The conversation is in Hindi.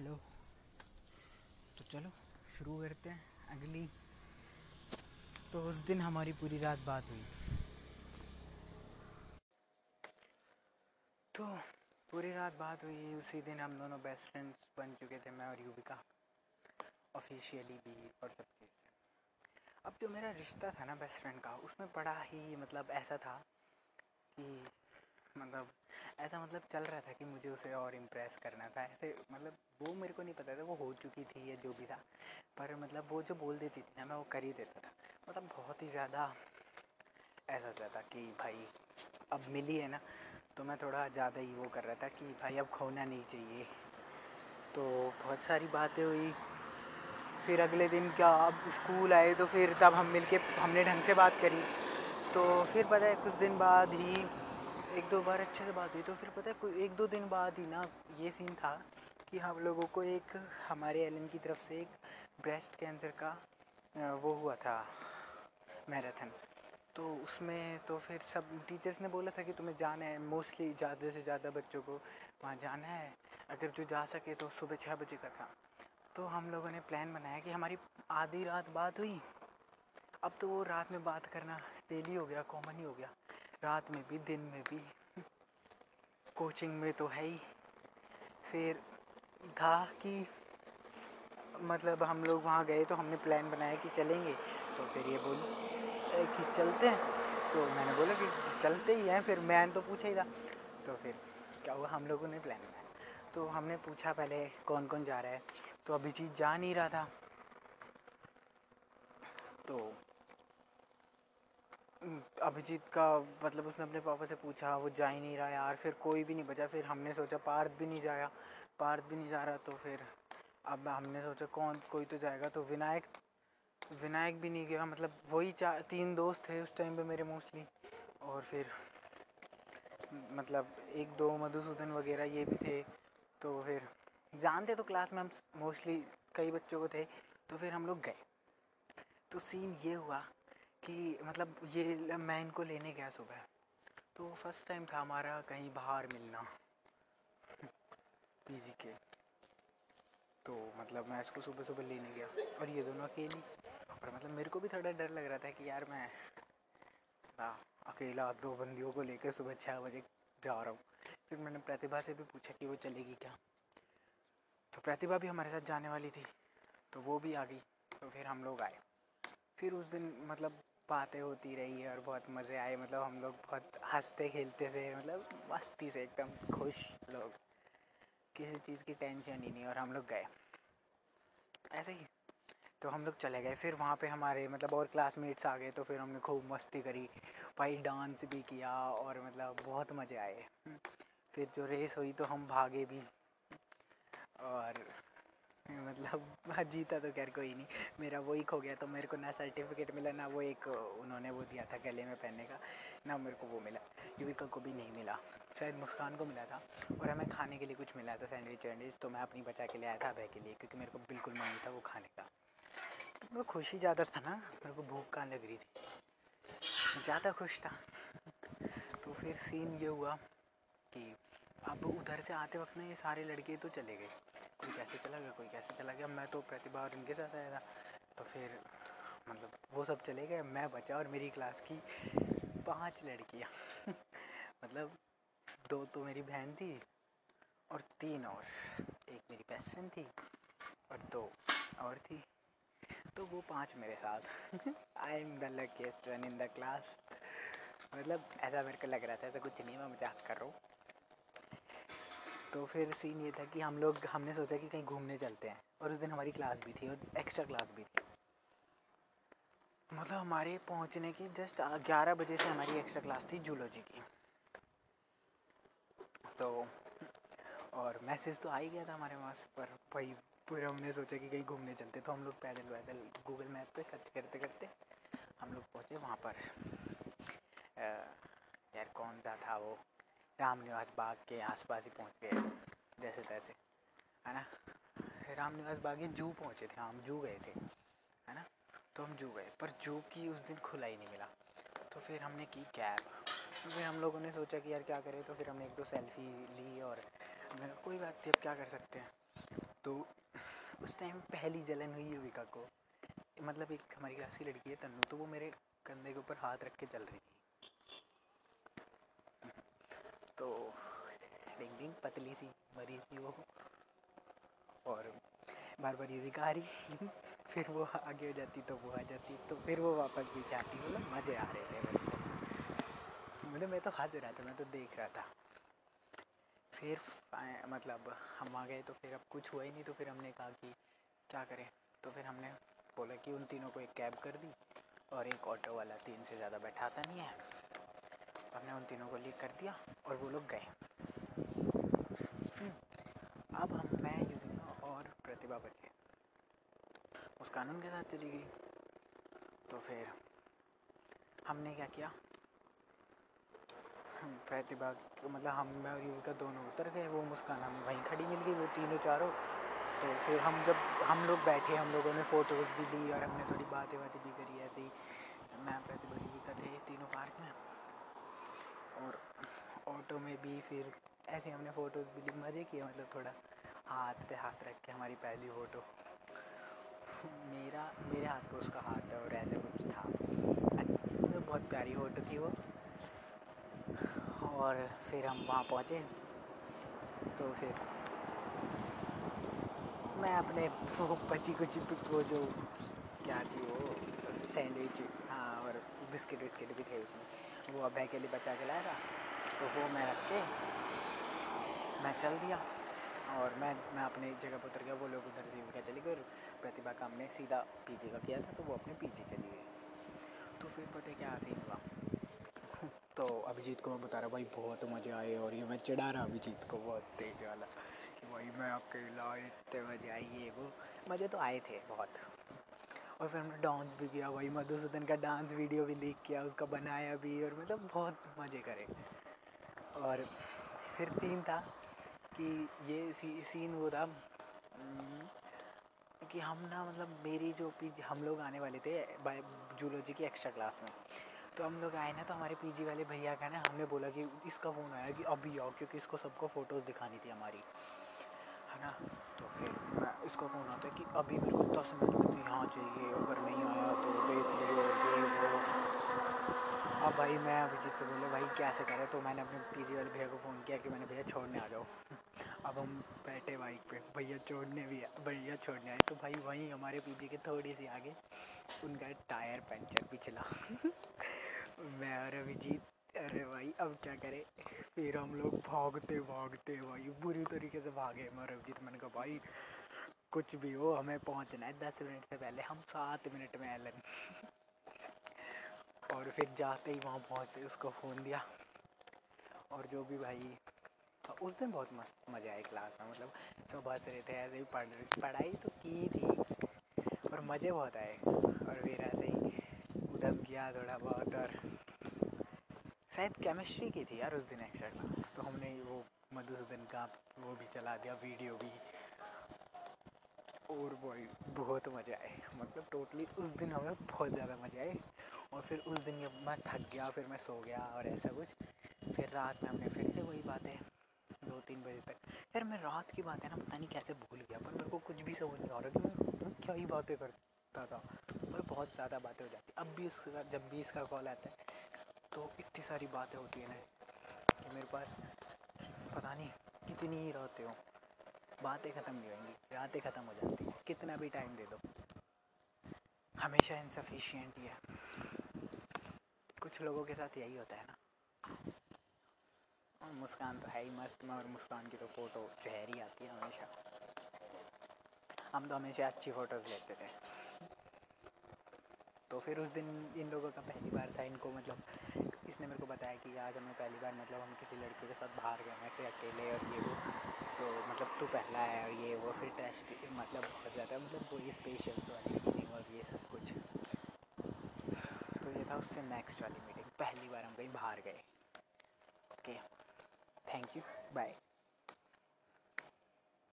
हेलो। तो चलो, शुरू करते हैं अगली। तो उस दिन हमारी पूरी रात बात हुई। तो पूरी रात बात हुई, उसी दिन हम दोनों बेस्ट फ्रेंड्स बन चुके थे, मैं और युविका। ऑफिशियली भी और सब चीज़ अब जो मेरा रिश्ता था ना बेस्ट फ्रेंड का, उसमें बड़ा ही मतलब ऐसा था कि मतलब ऐसा मतलब चल रहा था कि मुझे उसे और इम्प्रेस करना था। ऐसे मतलब वो मेरे को नहीं पता था, वो हो चुकी थी या जो भी था। पर मतलब वो जो बोल देती थी ना, मैं वो कर ही देता था। मतलब बहुत ही ज़्यादा ऐसा था कि भाई अब मिली है ना तो मैं थोड़ा ज़्यादा ही वो कर रहा था कि भाई अब खोना नहीं चाहिए। तो बहुत सारी बातें हुई। फिर अगले दिन क्या, अब स्कूल आए तो फिर तब हम मिलके, हमने ढंग से बात करी। तो फिर पता है, कुछ दिन बाद ही एक दो बार अच्छे से बात हुई तो फिर पता है, कोई एक दो दिन बाद ही ना ये सीन था कि हम लोगों को एक, हमारे एलएन की तरफ़ से एक ब्रेस्ट कैंसर का वो हुआ था मैराथन तो उसमें तो फिर सब टीचर्स ने बोला था कि तुम्हें जाना है मोस्टली ज़्यादा से ज़्यादा बच्चों को वहाँ जाना है, अगर जो जा सके तो सुबह छः बजे का था. तो हम लोगों ने प्लान बनाया कि हमारी आधी रात बात हुई, अब तो वो रात में बात करना डेली हो गया कॉमन ही हो गया. रात में भी, दिन में भी। कोचिंग में तो है ही। फिर था कि मतलब हम लोग वहाँ गए तो हमने प्लान बनाया कि चलेंगे। तो फिर ये बोली कि चलते हैं? तो मैंने बोला कि चलते ही हैं। फिर मैंने तो पूछा ही था। तो फिर क्या हुआ, हम लोगों ने प्लान बनाया। तो हमने पूछा पहले कौन कौन जा रहा है। तो अभिजीत जा नहीं रहा था। तो अभिजीत का मतलब उसने अपने पापा से पूछा, वो जा ही नहीं रहा यार। फिर कोई भी नहीं बचा। फिर हमने सोचा पार्थ भी नहीं जाया। पार्थ भी नहीं जा रहा तो फिर अब हमने सोचा कौन, कोई तो जाएगा। तो विनायक विनायक भी नहीं गया। मतलब वही चार तीन दोस्त थे उस टाइम पे मेरे मोस्टली और फिर मतलब एक दो मधुसूदन वगैरह ये भी थे। तो फिर जानते तो क्लास में हम मोस्टली कई बच्चों को थे। तो फिर हम लोग गए। तो सीन ये हुआ कि मतलब ये मैं इनको लेने गया सुबह। तो फ़र्स्ट टाइम था हमारा कहीं बाहर मिलना। पीजी के। तो मतलब मैं इसको सुबह सुबह लेने गया। और ये दोनों अकेली। और मतलब मेरे को भी थोड़ा डर लग रहा था कि यार मैं हाँ अकेला दो बंदियों को लेकर सुबह छः बजे जा रहा हूँ। फिर मैंने प्रतिभा से भी पूछा कि वो चलेगी क्या? तो प्रतिभा भी हमारे साथ जाने वाली थी। तो वो भी आ गई। तो फिर हम लोग आए। फिर उस दिन मतलब बातें होती रही और बहुत मज़े आए। मतलब हम लोग बहुत हँसते खेलते थे मतलब मस्ती से एकदम खुश लोग। किसी चीज़ की टेंशन ही नहीं और हम लोग गए। ऐसे ही। तो हम लोग चले गए। फिर वहाँ पे हमारे मतलब और क्लासमेट्स आ गए तो फिर हमने खूब मस्ती करी। भाई डांस भी किया और मतलब बहुत मज़े आए। फिर जो रेस हुई तो हम भागे भी। और मतलब जीता तो खैर कोई नहीं। मेरा वो ही खो गया तो मेरे को ना सर्टिफिकेट मिला, ना वो एक उन्होंने वो दिया था गले में पहनने का, ना मेरे को वो मिला युविका को भी नहीं मिला। शायद मुस्कान को मिला था, और हमें खाने के लिए कुछ मिला था सैंडविच वैंडविच तो मैं अपनी बचा के ले आया था अभय के लिए, क्योंकि मेरे को बिल्कुल मन था वो खाने का। वो खुशी ज़्यादा था ना, मेरे को भूख कहाँ लग रही थी। ज़्यादा खुश था। तो फिर सीन ये हुआ कि अब उधर से आते वक्त ना ये सारे लड़के तो चले गए। कोई कैसे चला गया, कोई कैसे चला गया। मैं तो प्रतिभा और इनके साथ आया था। तो फिर मतलब वो सब चले गए, मैं बचा और मेरी क्लास की पाँच लड़कियाँ। मतलब दो तो मेरी बहन थी और तीन और। एक मेरी बेस्ट फ्रेंड थी और दो और थी। तो वो पाँच मेरे साथ। I am the luckiest one in the class मतलब ऐसा मेरे को लग रहा था, ऐसा कुछ नहीं मैं मज़ाक कर रहा हूँ। तो फिर सीन ये था कि हम लोग हमने सोचा कि कहीं घूमने चलते हैं। और उस दिन हमारी क्लास भी थी और एक्स्ट्रा क्लास भी थी। मतलब हमारे पहुँचने की जस्ट ग्यारह बजे से हमारी एक्स्ट्रा क्लास थी जूलॉजी की। तो और मैसेज तो आ ही गया था हमारे पास पर भाई फिर हमने सोचा कि कहीं घूमने चलते तो हम लोग पैदल पैदल गूगल मैप पे सर्च करते करते हम लोग पहुँचे वहाँ पर। आ, यार कौन सा था वो? राम निवास बाग के आसपास ही पहुँच गए, जैसे तैसे, है ना? राम निवास बाग ये जू पहुँचे थे, हम जू गए थे, है ना? तो हम जू गए, पर जू की उस दिन खुला ही नहीं मिला। तो फिर हमने की कैब? तो फिर हम लोगों ने सोचा कि यार क्या करें तो फिर हमने एक दो सेल्फी ली और कोई बात नहीं, अब क्या कर सकते हैं? तो उस टाइम पहली जलन हुई युविका को। मतलब एक हमारी क्लास की लड़की है, तन्नू तो वो मेरे कंधे के ऊपर हाथ रख के चल रही थी तो डिंग डिंग पतली सी, मरी सी वो। और बार बार युविका आ रही फिर वो आगे हो जाती तो वो आ जाती तो फिर वो वापस भी जाती मतलब मज़े आ रहे थे। मतलब मैं तो हंस रहा था, मैं तो देख रहा था। फिर मतलब हम आ गए तो फिर अब कुछ हुआ ही नहीं तो फिर हमने कहा कि क्या करें? तो फिर हमने बोला कि उन तीनों को एक कैब कर दी, और एक ऑटो वाला तीन से ज़्यादा बैठाता नहीं है। हमने उन तीनों को लीक कर दिया और वो लोग गए। हम्म, अब हम मैं युजना और प्रतिभा बचे। उस कानून के साथ चली गई। तो फिर हमने क्या किया? प्रतिभा मतलब हम मैं और युविका दोनों उतर गए वो मुस्कान हमें वहीं खड़ी मिल गई वो तीनों चारों। तो फिर हम जब हम लोग बैठे हम लोगों ने फ़ोटोज़ भी ली और हमने थोड़ी बातें बातें भी करी ऐसे ही मैं प्रतिभा युविका थे तीनों पार्क में। और ऑटो में भी फिर ऐसे हमने फ़ोटोज़ भी ली, मज़े किए मतलब थोड़ा हाथ पे हाथ रख के हमारी पहली फ़ोटो। मेरा, मेरे हाथ पे उसका हाथ है और ऐसे कुछ था। मतलब बहुत प्यारी फ़ोटो थी वो। और फिर हम वहाँ पहुँचे। तो फिर मैं अपने वो बची कुछ वो जो क्या थी वो, सैंडविच हाँ और बिस्किट विस्किट भी थे उसमें। वो अभय के लिए बचा के लाया था तो वो मैं रख के मैं चल दिया। और मैं मैं अपनी जगह पर उतर गया, वो लोग उधर से क्या चले गए, और प्रतिभा का हमने सीधा पीजी का किया था तो वो अपने पीजी चली गई। तो फिर पता क्या सीन हुआ? तो अभिजीत को मैं बता रहा भाई बहुत मज़े आए, और ये मैं चढ़ा रहा अभिजीत को, बहुत तेज वाला, कि भाई मैं अकेला इतने मज़े आए, ये वो। मज़े तो आए थे, बहुत। और फिर हमने डांस भी किया भाई मधुसूदन का डांस वीडियो भी लीक किया उसका बनाया भी और मतलब बहुत मज़े करे। और फिर तीन था कि ये सी, सीन वो था हम्म, कि हम ना मतलब मेरी जो पी हम लोग आने वाले थे जूलॉजी की एक्स्ट्रा क्लास में। तो हम लोग आए ना तो हमारे पीजी वाले भैया का ना हमने बोला कि इसका फ़ोन आया कि अभी आओ क्योंकि इसको सबको फ़ोटोज़ दिखानी थी हमारी। है ना? इसका फ़ोन आता है कि अभी मेरे को दस मिनट में तो यहाँ चाहिए, अगर नहीं आया तो देख वो। अब भाई मैं अभिजीत तो बोले, भाई कैसे करे? तो मैंने अपने पीजी वाले भैया को फ़ोन किया कि मैंने, भैया छोड़ने आ जाओ। अब हम बैठे बाइक पे, भैया छोड़ने भी भैया छोड़ने आए। तो भाई वहीं हमारे पीजी के थोड़ी सी आगे उनका टायर पंचर पिछला। मैं और अभिजीत, अरे भाई अब क्या करें? फिर हम लोग भागते भागते भाई बुरी तरीके से भागे। मैं और अभिजीत, मैंने कहा, भाई कुछ भी हो, हमें पहुँचना है। दस मिनट से पहले हम सात मिनट में एलन और फिर जाते ही वहाँ पहुँचते, उसको फ़ोन दिया। और जो भी भाई उस दिन बहुत मस्त मज़ा आया क्लास में। मतलब सब हंस रहे थे ऐसे ही पढ़, पढ़ाई तो की थी और मज़े बहुत आए। और फिर ऐसे ही उधम किया थोड़ा बहुत, और शायद केमिस्ट्री की थी यार उस दिन एक्स्ट्रा क्लास तो हमने वो मधुसूदन का वो भी चला दिया वीडियो भी। और भाई बहुत मज़े आए। मतलब टोटली उस दिन हमें बहुत ज़्यादा मज़े आए। और फिर उस दिन मैं थक गया, फिर मैं सो गया और ऐसा कुछ, फिर रात में हमने फिर से वही बातें दो तीन बजे तक। यार मैं रात की बातें ना पता नहीं कैसे भूल गया, पर मेरे को कुछ भी समझ नहीं आ रहा कि मैं क्या ही बातें करता था। पर बहुत ज़्यादा बातें हो जाती। अब भी उसका जब भी इसका कॉल आता है तो इतनी सारी बातें होती है ना, कि मेरे पास पता नहीं कितनी ही रहते हो। बातें ख़त्म नहीं होंगी, रातें ख़त्म हो जाती हैं। कितना भी टाइम दे दो। हमेशा इनसफिशियंट ही है। कुछ लोगों के साथ यही होता है ना। और मुस्कान तो है ही मस्त में और मुस्कान की तो फ़ोटो चेहरी आती है हमेशा। हम तो हमेशा अच्छी फ़ोटोज़ लेते थे। तो फिर उस दिन इन लोगों का पहली बार था, इनको मतलब इसने मेरे को बताया कि आज हमें पहली बार मतलब हम किसी लड़के के साथ बाहर गए ऐसे अकेले और ये वो। तो मतलब तू पहला है और ये वो, फिर टेस्ट मतलब बहुत ज़्यादा मतलब वही स्पेशल वाली फीलिंग और ये सब कुछ। तो ये था उससे नेक्स्ट वाली मीटिंग पहली बार हम कहीं बाहर गए। Okay thank you bye